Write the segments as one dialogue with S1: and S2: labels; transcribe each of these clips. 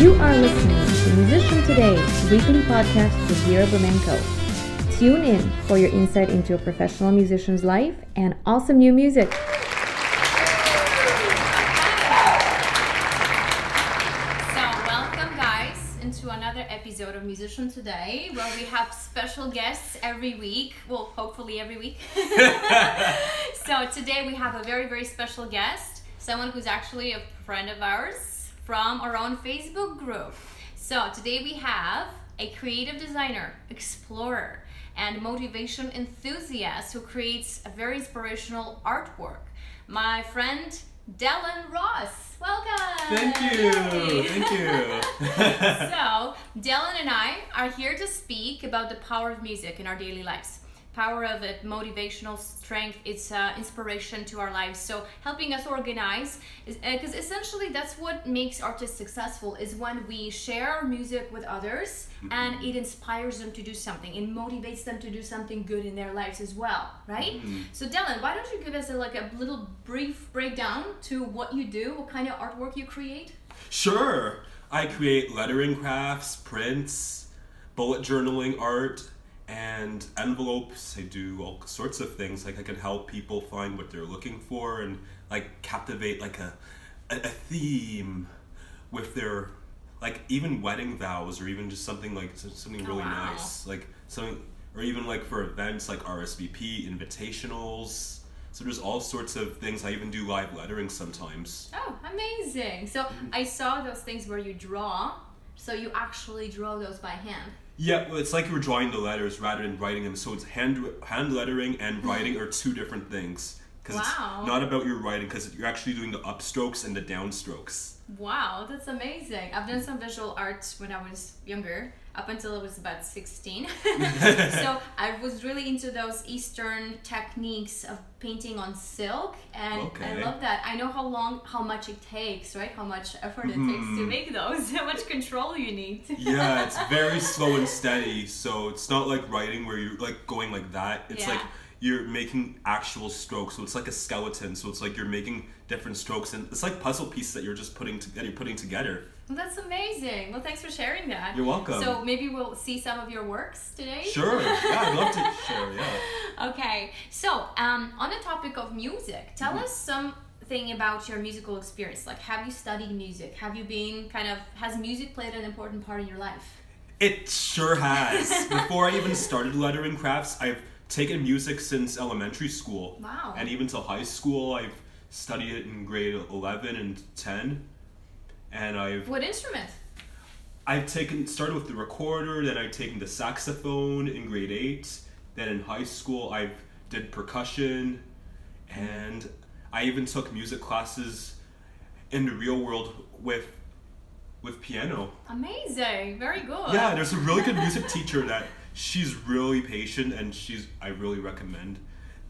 S1: You are listening to Musician Today, weekly podcast with Vera Burmenko. Tune in for your insight into a professional musician's life and awesome new music.
S2: So, welcome guys into another episode of Musician Today, where we have special guests every week. Well, hopefully every week. so, today we have a very, very special guest, someone who's actually a friend of ours from our own Facebook group. So, today we have a creative designer, explorer, and motivation enthusiast who creates a very inspirational artwork. My friend Delon Ross. Welcome.
S3: Thank you.
S2: Yay.
S3: Thank you.
S2: so, Delon and I are here to speak about the power of music in our daily lives. Power of it, motivational strength, it's uh, inspiration to our lives. So, helping us organize, because uh, essentially that's what makes artists successful is when we share our music with others mm-hmm. and it inspires them to do something. It motivates them to do something good in their lives as well, right? Mm-hmm. So, Delon, why don't you give us a, like a little brief breakdown to what you do, what kind of artwork you create?
S3: sure. I create lettering crafts, prints, bullet journaling art, and envelopes. I do all sorts of things. Like I can help people find what they're looking for and like captivate like a a, a theme with their like even wedding vows or even just something like something oh, really
S2: wow.
S3: nice. Like something or even like for events like RSVP invitationals. So there's all sorts of things. I even do live lettering sometimes.
S2: Oh, amazing. So mm-hmm. I saw those things where you draw. So you actually draw those by hand.
S3: Yeah, well, it's like you were drawing the letters rather than writing them. So it's hand hand lettering and mm-hmm. writing are two different things. Because
S2: Wow.
S3: it's not about your writing, because you're actually doing the upstrokes and the downstrokes.
S2: Wow, that's amazing. I've done some visual art when I was younger, up until I was about 16. so I was really into those Eastern techniques of painting on silk, and I love that. I know how long, how much it takes, right? How much effort it takes to hmm. make those, how much control you need.
S3: yeah, it's very slow and steady. So it's not like writing where you're like going like that. It's
S2: Yeah.
S3: like you're making actual strokes. So it's like a skeleton. So it's like you're making different strokes, and it's like puzzle pieces that you're just putting to, that you're putting together.
S2: Well, that's amazing. Well, thanks for sharing that.
S3: You're welcome.
S2: So maybe we'll see some of your works today.
S3: Sure. Yeah, I'd love to share. Yeah.
S2: Okay, so um, on the topic of music, tell
S3: Mm-hmm.
S2: us something about your musical experience. Like, have you studied music? Have you been kind of, has music played an important part in your life?
S3: It sure has. Before I even started lettering crafts, I've taken music since elementary school.
S2: Wow.
S3: And even till high school, I've studied it in grade 11 and 10. And I've
S2: What instrument?
S3: I've taken started with the recorder, then I've taken the saxophone in grade 8. Then in high school, I did percussion and I even took music classes in the real world with with piano.
S2: Amazing, very good.
S3: Yeah, there's a really good music teacher that she's really patient and she's I really recommend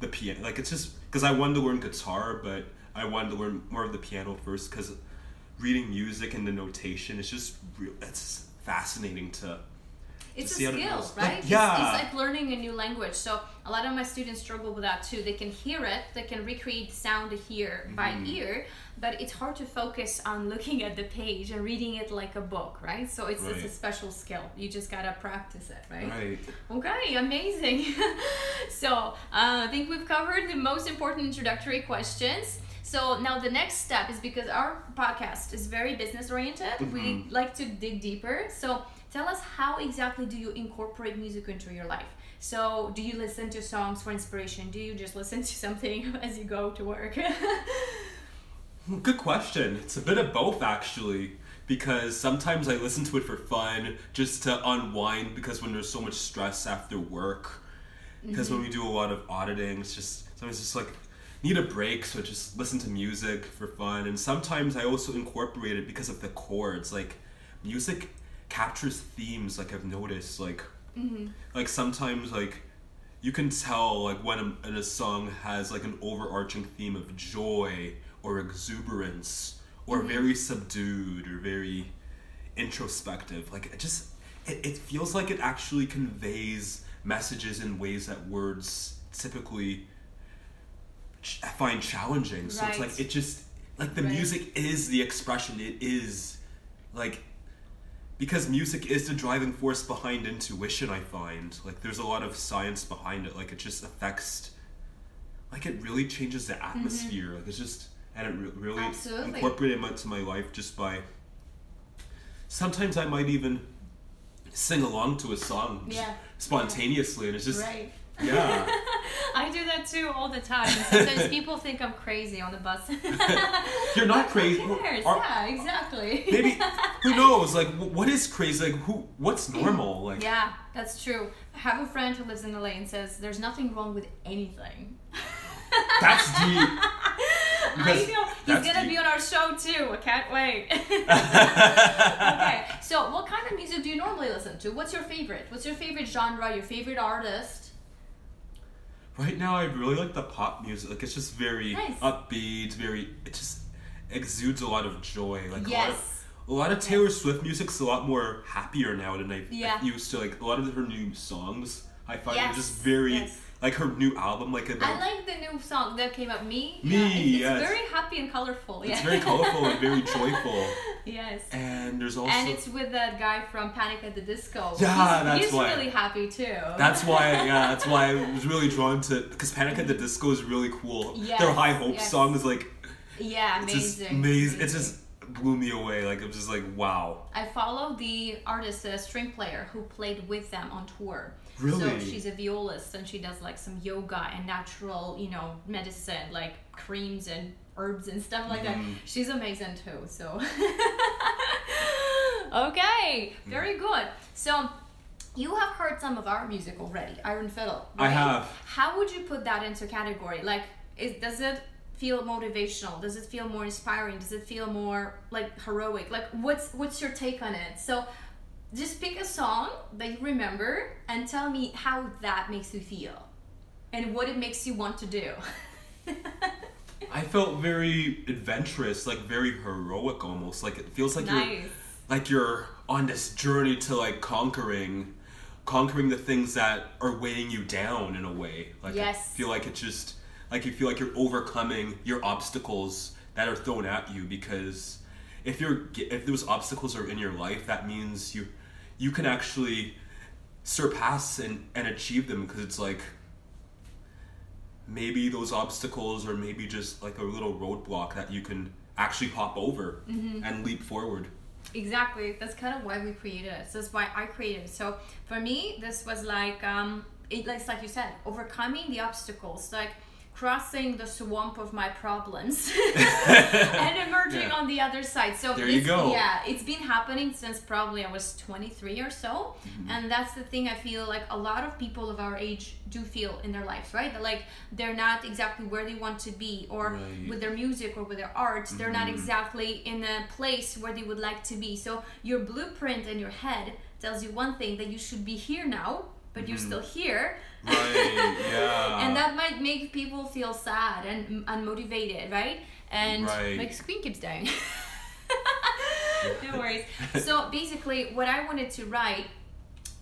S3: the piano. Like it's just because I wanted to learn guitar, but I wanted to learn more of the piano first because reading music and the notation is just real. It's fascinating to.
S2: It's a
S3: it
S2: skill, right?
S3: Like,
S2: It's-
S3: yeah.
S2: It's, like learning a new language. So a lot of my students struggle with that too. They can hear it, they can recreate sound here by
S3: Mm-hmm.
S2: ear, but it's hard to focus on looking at the page and reading it like a book, right? So it's, it's a special skill. You just gotta practice it, right?
S3: Right.
S2: Okay, amazing. so uh, I think we've covered the most important introductory questions. So now the next step is because our podcast is very business oriented. We like to dig deeper. So tell us how exactly do you incorporate music into your life? So do you listen to songs for inspiration? Do you just listen to something as you go to work?
S3: Good question. It's a bit of both actually. Because sometimes I listen to it for fun, just to unwind. Because when there's so much stress after work, because when mm-hmm. we do a lot of auditing, it's just sometimes it's just like need a break, so just listen to music for fun. And sometimes I also incorporate it because of the chords. Like music captures themes. Like I've noticed, like mm-hmm. like sometimes like you can tell like when a, when a song has like an overarching theme of joy or exuberance or mm-hmm. very subdued or very introspective. Like it just it, it feels like it actually conveys messages in ways that words typically ch- find challenging. So it's like it just like the
S2: Right.
S3: music is the expression. It is like because music is the driving force behind intuition. I find like there's a lot of science behind it. Like it just affects, like it really changes the mm-hmm. atmosphere. Like it's just and it re- really
S2: Absolutely.
S3: incorporated into my life just by. Sometimes I might even sing along to a song
S2: Yeah.
S3: spontaneously, and it's just
S2: right.
S3: yeah.
S2: I do that too all the time. Sometimes people think I'm crazy on the bus.
S3: You're not crazy.
S2: Who cares?
S3: Are-
S2: yeah, exactly.
S3: Maybe who knows? Like, what is crazy? Like, who? What's normal? Like,
S2: Yeah, that's true. I have a friend who lives in LA and says there's nothing wrong with anything.
S3: that's deep.
S2: I know. He's gonna
S3: deep.
S2: be on our show too. I can't wait. okay, so what kind of music do you normally listen to? What's your favorite? What's your favorite genre? Your favorite artist?
S3: Right now, I really like the pop music. Like, it's just very
S2: Nice.
S3: upbeat. Very. It just exudes a lot of joy. Like a lot of. A lot of Taylor Swift music's a lot more happier now than I
S2: Yeah.
S3: used to. Like a lot of her new songs, I find
S2: Yes,
S3: are just very
S2: yes.
S3: like her new album. Like about,
S2: I like the new song that came out, Me.
S3: Me,
S2: Yeah, it's, it's
S3: yes.
S2: very happy and colorful. Yeah.
S3: it's very colorful and very joyful.
S2: Yes.
S3: And there's also
S2: And it's with that guy from Panic at the Disco.
S3: Yeah,
S2: he's,
S3: that's
S2: he's
S3: why.
S2: really happy too.
S3: That's why, yeah, that's why I was really drawn to because Panic at the Disco is really cool.
S2: Yes,
S3: Their High Hope
S2: yes.
S3: song is like
S2: yeah,
S3: it's
S2: amazing.
S3: just amazing. It just blew me away. Like it was just like wow.
S2: I follow the artist, a string player who played with them on tour. So
S3: Really?
S2: she's a violist and she does like some yoga and natural, you know, medicine, like creams and herbs and stuff like that.
S3: Mhm.
S2: She's amazing too. So, okay, very good. So, you have heard some of our music already, Iron Fiddle.
S3: I have.
S2: How would you put that into a category? Like, is, does it feel motivational? Does it feel more inspiring? Does it feel more like heroic? Like, what's what's your take on it? So, just pick a song that you remember and tell me how that makes you feel, and what it makes you want to do.
S3: I felt very adventurous, like very heroic almost. Like it feels like you're like you're on this journey to like conquering conquering the things that are weighing you down in a way. Like
S2: Yes.
S3: I feel like it's just like you feel like you're overcoming your obstacles that are thrown at you because if you're if those obstacles are in your life that means you you can actually surpass and, and achieve them because it's like maybe those obstacles or maybe just like a little roadblock that you can actually hop over and leap forward.
S2: Exactly. That's kind of why we created it. So that's why I created it. So for me, this was like, um, it, like you said, overcoming the obstacles, like crossing the swamp of my problems and emerging
S3: Yeah.
S2: on the other side. So
S3: There you go.
S2: Yeah, it's been happening since probably I was 23 or so.
S3: Mm-hmm.
S2: And that's the thing I feel like a lot of people of our age do feel in their lives, right? That like they're not exactly where they want to be or
S3: Right.
S2: with their music or with their art, they're not
S3: Mhm.
S2: exactly in a place where they would like to be. So your blueprint in your head tells you one thing that you should be here now, but you're
S3: Mhm.
S2: still here.
S3: Right, yeah.
S2: and that might make people feel sad and unmotivated, right? And
S3: Right.
S2: my screen keeps dying. no worries. So basically, what I wanted to write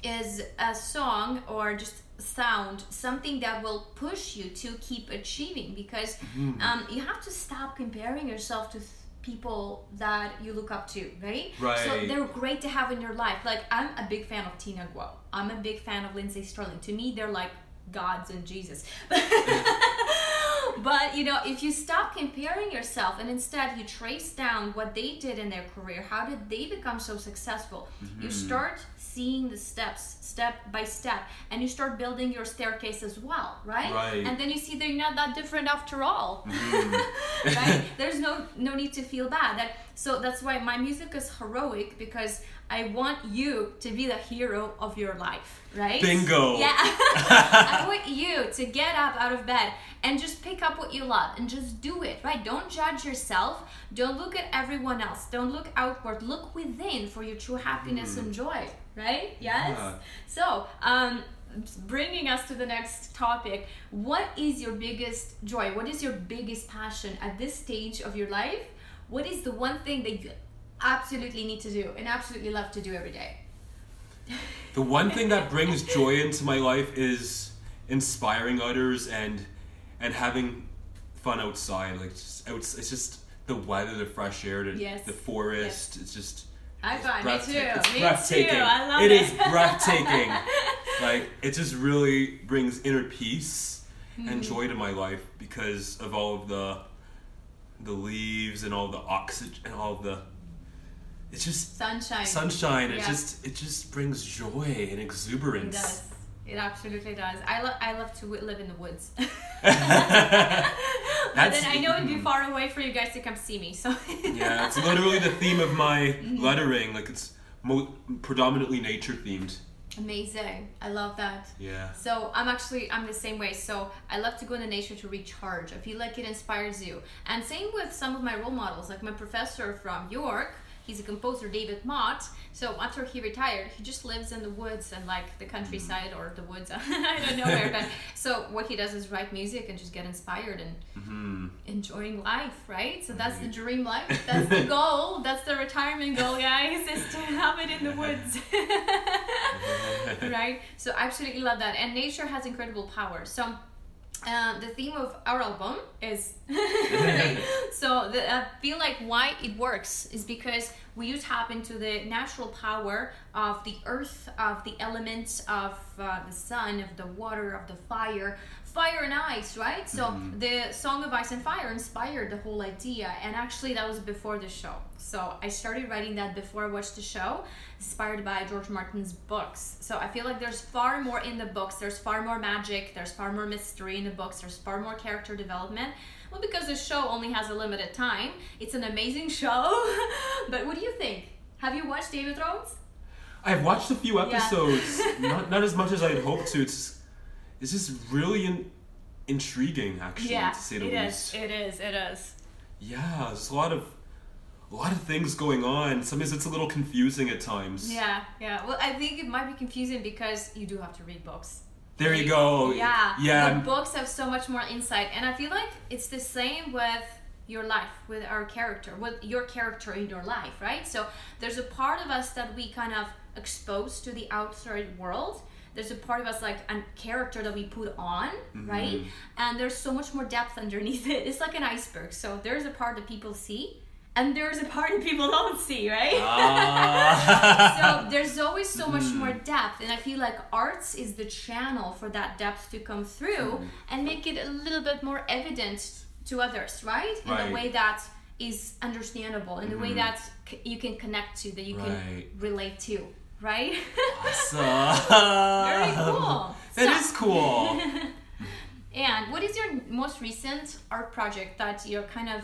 S2: is a song or just sound, something that will push you to keep achieving because
S3: Mhm.
S2: um, you have to stop comparing yourself to people that you look up to, right? So they're great to have in your life. Like I'm a big fan of Tina Guo. I'm a big fan of Lindsey Stirling. To me, they're like gods and Jesus. but you know, if you stop comparing yourself and instead you trace down what they did in their career, how did they become so successful? You
S3: Mhm.
S2: start seeing the steps step by step and you start building your staircase as well, right?
S3: Right.
S2: And then you see they're not that different after all.
S3: Mhm.
S2: right? There's no no need to feel bad. That so that's why my music is heroic because I want you to be the hero of your life, right?
S3: Bingo.
S2: Yeah. I want you to get up out of bed and just pick up what you love and just do it, right? Don't judge yourself. Don't look at everyone else. Don't look outward. Look within for your true happiness and joy, right? Yes.
S3: Yeah.
S2: So, um, bringing us to the next topic, what is your biggest joy? What is your biggest passion at this stage of your life? What is the one thing that you absolutely need to do and absolutely love to do every day?
S3: The one thing that brings joy into my life is inspiring others and and having fun outside. Like just it's just the weather, the fresh air, the,
S2: Yes.
S3: the forest. It's just
S2: High five, me too. Me
S3: breathtaking.
S2: too. I love
S3: it
S2: it.
S3: is breathtaking. like it just really brings inner peace
S2: Mm-hmm.
S3: and joy to my life because of all of the the leaves and all the oxygen and all the it's just
S2: Sunshine.
S3: sunshine. It
S2: Yeah.
S3: just it just brings joy and exuberance.
S2: It absolutely does. I love. I love to w- live in the woods. but then I know it'd be far away for you guys to come see me. So
S3: yeah, it's literally the theme of my
S2: Mm-hmm.
S3: lettering. Like it's mo- predominantly nature themed.
S2: amazing. I love that.
S3: Yeah.
S2: So I'm actually I'm the same way. So I love to go into nature to recharge. I feel like it inspires you. And same with some of my role models, like my professor from York. He's a composer, David Mott. So after he retired, he just lives in the woods and like the countryside or the woods. I don't know where. But so what he does is write music and just get inspired and
S3: hmm
S2: enjoying life, right? So that's the dream life. That's the goal. That's the retirement goal, guys, is to have it in the woods. right? So I absolutely love that. And nature has incredible power. So uh, the theme of our album is so the, I feel like why it works is because we tap into the natural power of the earth, of the elements, of uh, the sun, of the water, of the fire, fire and ice, right? So mm-hmm. the Song of Ice and Fire inspired the whole idea, and actually that was before the show. So I started writing that before I watched the show, inspired by George Martin's books. So I feel like there's far more in the books. There's far more magic. There's far more mystery in the books. There's far more character development. Well, because the show only has a limited time, it's an amazing show. but what do you think? Have you watched Game of Thrones?
S3: I've watched a few
S2: Yeah.
S3: episodes, not not as much as I'd hoped to. It's it's just really in, intriguing, actually,
S2: Yeah,
S3: to say the
S2: it
S3: least.
S2: is. It is. It is.
S3: Yeah, there's a lot of a lot of things going on. Sometimes it's a little confusing at times.
S2: Yeah, yeah. Well, I think it might be confusing because you do have to read books.
S3: There you go.
S2: Yeah.
S3: Yeah.
S2: The books have so much more insight, and I feel like it's the same with your life, with our character, with your character in your life, right? So there's a part of us that we kind of expose to the outside world. There's a part of us like a character that we put on, mm-hmm. right? And there's so much more depth underneath it. It's like an iceberg. So there's a part that people see, and there's a part that people don't see, right?
S3: Ah.
S2: so there's always so much more mm. depth and i feel like arts is the channel for that depth to come through mm-hmm. and make it a little bit more evident to others right in
S3: Right.
S2: a way that is understandable in a way mm-hmm. that c- you can connect to that you
S3: Right.
S2: can relate to right
S3: awesome.
S2: very cool
S3: That
S2: So-
S3: is cool.
S2: and what is your most recent art project that you're kind of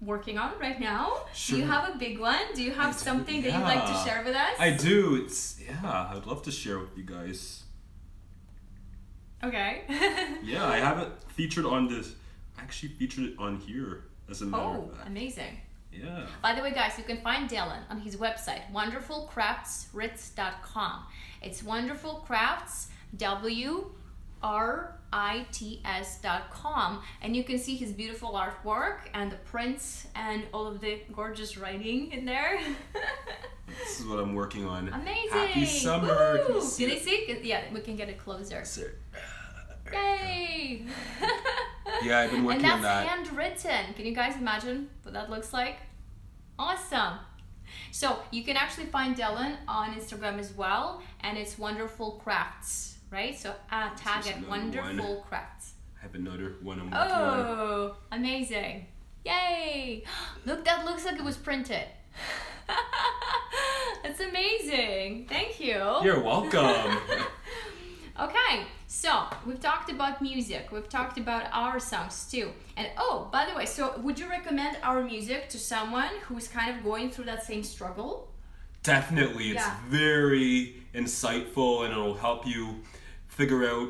S2: working on right now Sure. do you have a big one do you have
S3: do,
S2: something that you'd like to share with us
S3: I do. It's yeah. I'd love to share with you guys.
S2: okay
S3: Yeah, I haven't featured on this. I actually featured it on here as a matter
S2: oh
S3: of fact.
S2: amazing
S3: Yeah.
S2: By the way, guys, you can find Delon on his website, wanderfulcraftswrits.com. It's wanderfulcrafts, W R I T S.com. And you can see his beautiful artwork and the prints and all of the gorgeous writing in there.
S3: This is what I'm working on.
S2: Amazing!
S3: Happy summer. Can see
S2: Can they see? Yeah, we can get it closer. Yay!
S3: Yeah, I've been working on that.
S2: and that's handwritten. Can you guys imagine what that looks like? Awesome. So you can actually find Delon on Instagram as well, and it's Wanderful Crafts, right? So uh, tag it
S3: another one.
S2: Wanderful Crafts.
S3: I have another one on.
S2: Oh, amazing! Yay! Look, that looks like it was printed. That's amazing. Thank you.
S3: You're welcome.
S2: Okay, so we've talked about music, we've talked about our songs too. And oh, by the way, so would you recommend our music to someone who's kind of going through that same struggle?
S3: Definitely, it's
S2: Yeah.
S3: very insightful and it'll help you figure out,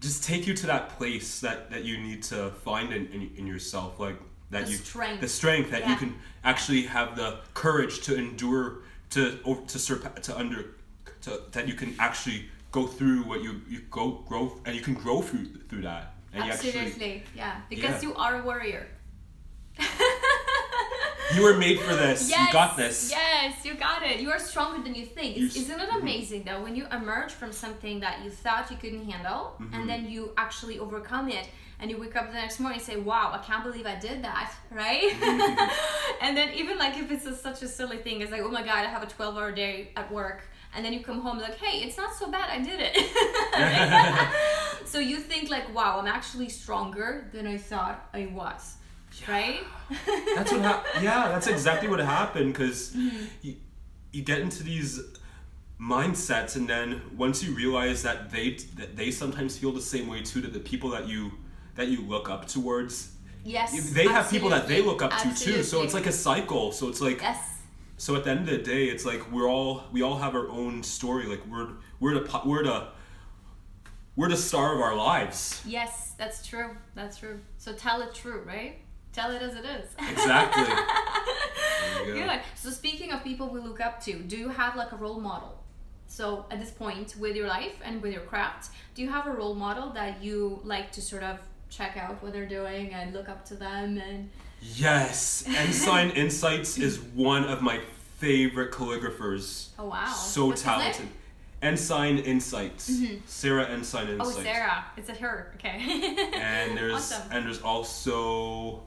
S3: just take you to that place that, that you need to find in, in, in yourself, like that
S2: The
S3: you
S2: strength.
S3: the strength that you can actually have the courage to endure to to surpa- to under to that you can actually go through what you you go grow and you can grow through through that and you actually
S2: Absolutely, yeah, because
S3: Yeah.
S2: you are a warrior.
S3: you were made for this
S2: Yes,
S3: you got this
S2: Yes, you got it. You are stronger than you think.
S3: You
S2: Isn't it amazing that when you emerge from something that you thought you couldn't handle,
S3: Mm-hmm.
S2: and then you actually overcome it, and you wake up the next morning and say, "Wow, I can't believe I did that!" Right? and then even like if it's a, such a silly thing, it's like, oh my god, I have a 12 hour day at work. And then you come home like, hey, it's not so bad, I did it. so you think like, wow, I'm actually stronger than I thought I was. Right?
S3: That's what happened. Yeah, that's exactly what happened because
S2: Mm-hmm.
S3: you, you get into these mindsets, and then once you realize that they that they sometimes feel the same way too, that the people that you that you look up towards,
S2: Yes.
S3: they have people that they look up to too. So it's like a cycle. So it's like
S2: Yes.
S3: So at the end of the day, it's like we're all we all have our own story. Like we're we're the we're the we're the star of our lives.
S2: Yes, that's true. That's true. So tell it true, right? Tell it as it is.
S3: Exactly. Go.
S2: Good. So speaking of people we look up to, do you have like a role model? So at this point with your life and with your craft, do you have a role model that you like to sort of check out what they're doing and look up to them and
S3: Yes, Ensign Insights is one of my favorite calligraphers.
S2: oh wow.
S3: So
S2: What's
S3: talented. Ensign Insights. Sarah Ensign Insights.
S2: Oh Sarah. It's a her. Okay.
S3: And there's
S2: awesome.
S3: and there's also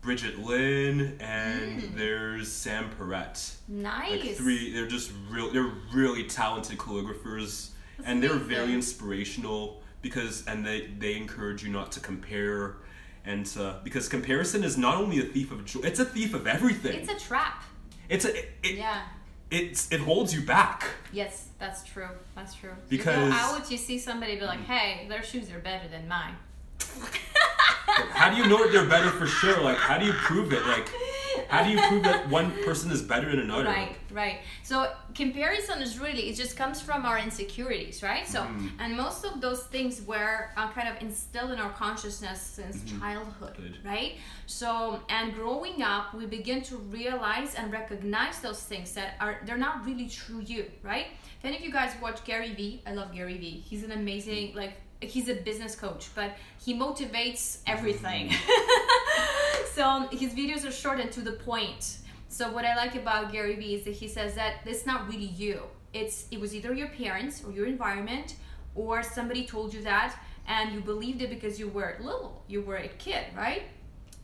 S3: Bridget Lynn and
S2: Mm.
S3: there's Sam Perret.
S2: nice.
S3: Like three they're just real they're really talented calligraphers and they're very inspirational because and they they encourage you not to compare and to because comparison is not only a thief of joy it's a thief of everything
S2: It's a trap.
S3: it's a it, it,
S2: Yeah.
S3: it's it holds you back
S2: Yes, that's true. That's true.
S3: Because-
S2: you go out, you see somebody be like, "Hey, their shoes are better than mine."
S3: how do you know they're better for sure like how do you prove it like how do you prove that one person is better than another
S2: Right, right. So comparison is really it just comes from our insecurities, right? So
S3: Mm-hmm.
S2: and most of those things were uh, kind of instilled in our consciousness since
S3: Mm-hmm.
S2: childhood,
S3: Good.
S2: right? So and growing up, we begin to realize and recognize those things that are they're not really true you, right? If any of you guys watch Gary Vee, I love Gary Vee. He's an amazing like he's a business coach, but he motivates everything. so um, his videos are short and to the point. So what I like about Gary Vee is that he says that it's not really you. It's it was either your parents or your environment or somebody told you that and you believed it because you were little, you were a kid, right?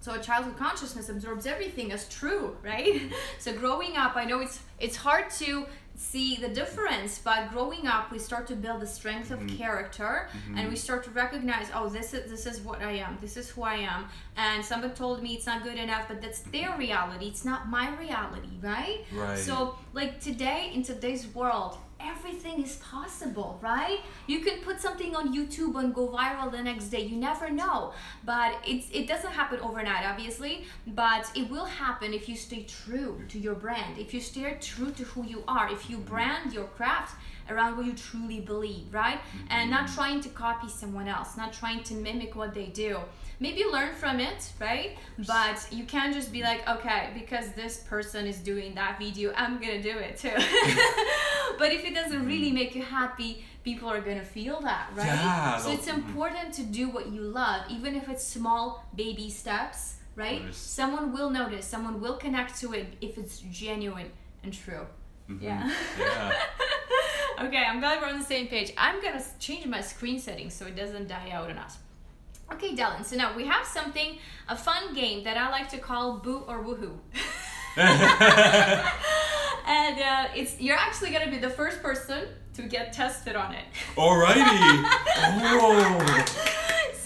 S2: So a childhood consciousness absorbs everything as true, right? So growing up, I know it's it's hard to see the difference, but growing up, we start to build the strength of mm-hmm. character, and we mm-hmm. start to recognize, oh, this is this is what I am, this is who I am, and someone told me it's not good enough, but that's their reality. It's not my reality, right?
S3: Right.
S2: So like today in today's world everything is possible right? You can put something on youtube and go viral the next day. You never know. But it's it doesn't happen overnight obviously. But it will happen if you stay true to your brand if you stay true to who you are if you brand your craft around what you truly believe right? And not trying to copy someone else not trying to mimic what they do. Maybe learn from it right? But you can't just be like okay because this person is doing that video i'm gonna do it too. But if it doesn't really make you happy people are gonna feel that right?
S3: Yeah,
S2: so it's important to do what you love even if it's small baby steps right? Someone will notice someone will connect to it if it's genuine and true yeah
S3: yeah
S2: okay, I'm glad we're on the same page. I'm gonna change my screen settings so it doesn't die out on us. Okay, Delon, so now we have something, a fun game that I like to call Boo or Woohoo. and uh, it's you're actually gonna be the first person to get tested on it.
S3: alrighty oh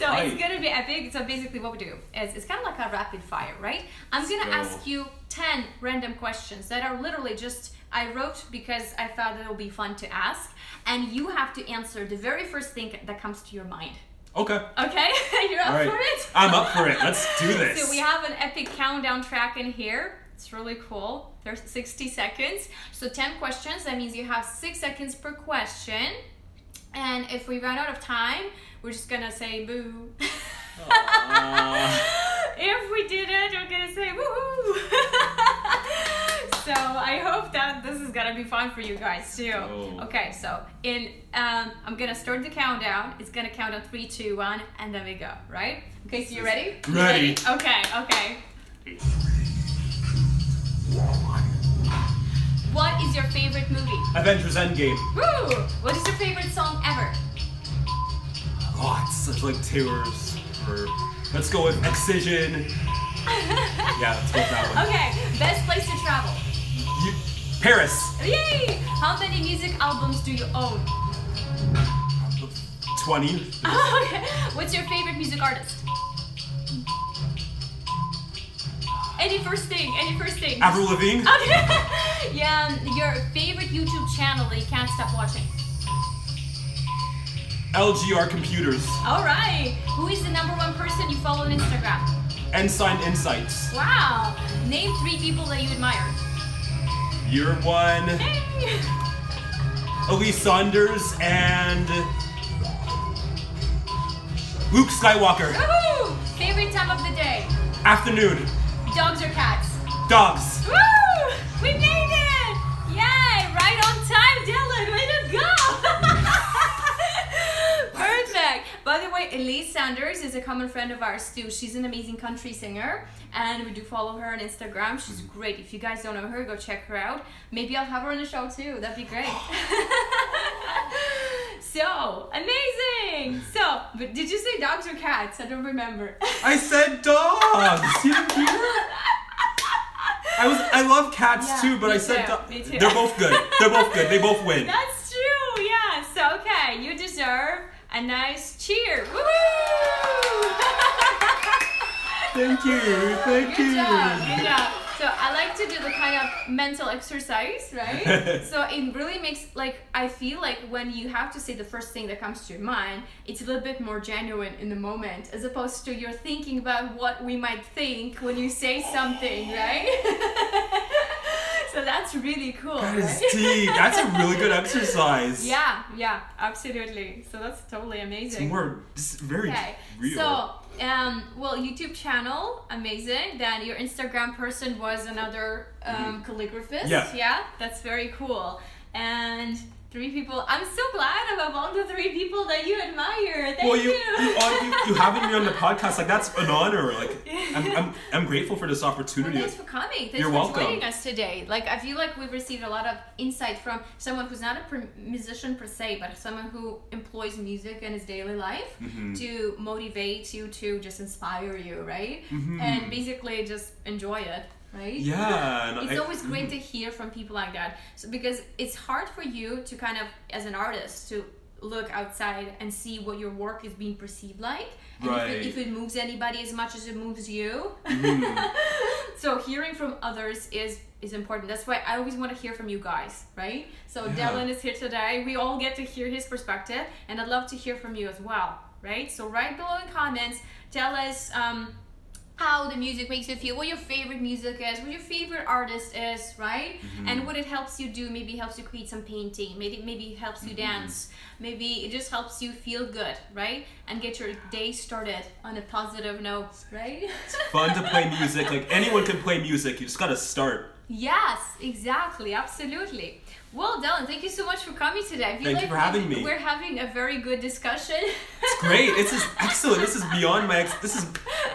S2: So
S3: Right.
S2: it's gonna be epic. So basically, what we do is it's kind of like a rapid fire, right? I'm
S3: Let's
S2: gonna
S3: go.
S2: ask you ten random questions that are literally just I wrote because I thought it would be fun to ask, and you have to answer the very first thing that comes to your mind.
S3: okay
S2: Okay, you're up
S3: right
S2: for it.
S3: i'm up for it let's do this
S2: So we have an epic countdown track in here. It's really cool. There's 60 seconds. So 10 questions. That means you have six seconds per question. And if we run out of time, we're just gonna say boo. If we didn't, we're gonna say woohoo. so I hope that this is gonna be fun for you guys too.
S3: Oh.
S2: Okay, so in um, I'm gonna start the countdown. It's gonna count on three, two, one, and then we go. Right? Okay, so you ready? You
S3: Ready.
S2: Okay, okay. What is your favorite movie?
S3: avengers endgame
S2: Woo! What is your favorite song ever?
S3: Oh it's such like taylor's or let's go with excision Yeah, let's go with that one.
S2: Okay, best place to travel.
S3: You, Paris.
S2: Yay! How many music albums do you own?
S3: 20.
S2: okay. What's your favorite music artist? Any first thing? Any first thing?
S3: Avril Lavigne.
S2: Okay. yeah, your favorite YouTube channel that you can't stop watching.
S3: LGR Computers.
S2: All right. Who is the number one person you follow on Instagram?
S3: Ensign Insights.
S2: Wow. Name three people that you admire.
S3: Year one.
S2: Hey.
S3: Elise Saunders and Luke Skywalker.
S2: Woohoo! Favorite time of the day?
S3: Afternoon.
S2: Dogs or cats?
S3: Dogs.
S2: Woo! We made it! Yay! Right on time, Delon. Way to go! Perfect. By the way, Elise Sanders is a common friend of ours too. She's an amazing country singer, and we do follow her on Instagram. She's mm-hmm. great. If you guys don't know her, go check her out. Maybe I'll have her on the show too. That'd be great. so amazing. So, but did you say dogs or cats? I don't remember.
S3: I said dogs. You didn't hear? I was. I love cats
S2: Yeah,
S3: too, but I said
S2: too,
S3: do-
S2: me too.
S3: they're both good. They're both good. They both win.
S2: That's true, yeah. So okay, you deserve a nice cheer.
S3: Thank you. Thank
S2: Good
S3: you.
S2: job, good job. So I like to do the kind of mental exercise, right? so it really makes like I feel like when you have to say the first thing that comes to your mind, it's a little bit more genuine in the moment, as opposed to you're thinking about what we might think when you say something, right? so that's really cool.
S3: That is
S2: right?
S3: deep. That's a really good exercise.
S2: Yeah, yeah, absolutely. So that's totally
S3: It's
S2: amazing.
S3: more it's very
S2: Okay,
S3: real.
S2: so um, well, YouTube channel, amazing. Then your Instagram person was another um, calligraphist.
S3: Yeah.
S2: yeah, that's very cool. And three people. I'm so glad I'm among the three people that you admire. Thank
S3: well, you
S2: you.
S3: you, are, you you having me on the podcast like that's an honor. Like I'm I'm, I'm grateful for this
S2: Well,
S3: opportunity.
S2: thanks for coming. Thanks
S3: You're
S2: for
S3: welcome.
S2: joining us today. Like, I feel like we've received a lot of insight from someone who's not a musician per se, but someone who employs music in his daily life
S3: Mm-hmm.
S2: to motivate you, to just inspire you, right?
S3: Mhm.
S2: And basically just enjoy it, right?
S3: yeah,
S2: It's
S3: I-
S2: always great to hear from people like that. So because it's hard for you to kind of, as an artist, to look outside and see what your work is being perceived like, and if, it, if it moves anybody as much as it moves you.
S3: Mhm.
S2: so hearing from others is is important. That's why I always want to hear from you guys, right? So
S3: Yeah.
S2: Delon is here today. We all get to hear his perspective, and I'd love to hear from you as well, right? So write below in comments. Tell us. Um, how the music makes you feel, what your favorite music is, what your favorite artist is, right?
S3: Mm-hmm.
S2: And what it helps you do. Maybe helps you create some painting. Maybe maybe helps you
S3: Mm-hmm.
S2: dance. Maybe it just helps you feel good, right? And get your day started on a positive note, right?
S3: It's fun to play music. Like anyone can play music. You just gotta start.
S2: Yes, exactly, absolutely. Well, Delon, thank you so much for coming today. I feel
S3: Thank you
S2: like
S3: for having me.
S2: We're having a very good discussion.
S3: It's great. This is excellent. This is beyond my. Ex- this is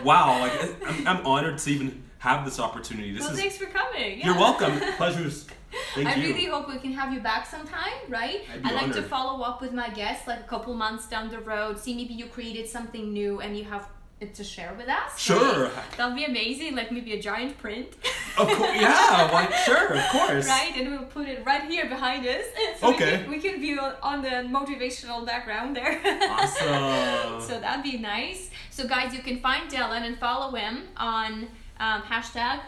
S3: wow. Like I'm, I'm honored to even have this opportunity. This
S2: well,
S3: is.
S2: thanks for coming.
S3: You're welcome. Pleasures. Thank
S2: I
S3: you.
S2: really hope we can have you back sometime, right?
S3: I'd be
S2: I like to follow up with my guests like a couple months down the road. See, maybe you created something new and you have it to share with us.
S3: Sure.
S2: right? That'll be amazing. Like maybe a giant print.
S3: Of course. Yeah. Why? Sure. Of course.
S2: right, and we'll put it right here behind us. So we
S3: Okay.
S2: can, we can view on the motivational background there.
S3: Awesome.
S2: so that'd be nice. So guys, you can find Delon and follow him on um, hashtag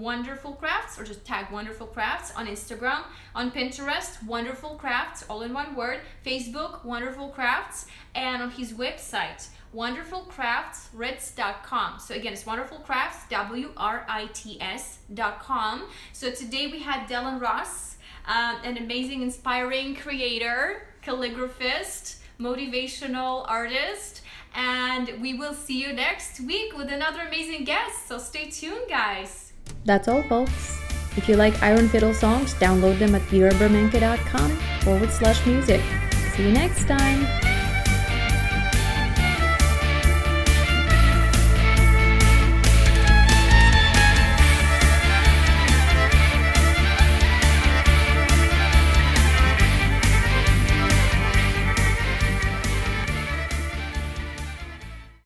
S2: wanderful crafts or just tag wanderful crafts on instagram. On pinterest wanderful crafts all in one word. Facebook wanderful crafts. And on his website wanderfulcraftswrits.com so again it's wanderful crafts w-r-i-t-s dot so today we had delon ross um, an amazing inspiring creator calligraphist motivational artist. And we will see you next week with another amazing guest. So stay tuned guys
S1: That's all, folks. If you like Iron Fiddle songs, download them at viraburmenko.com forward slash music. See you next time.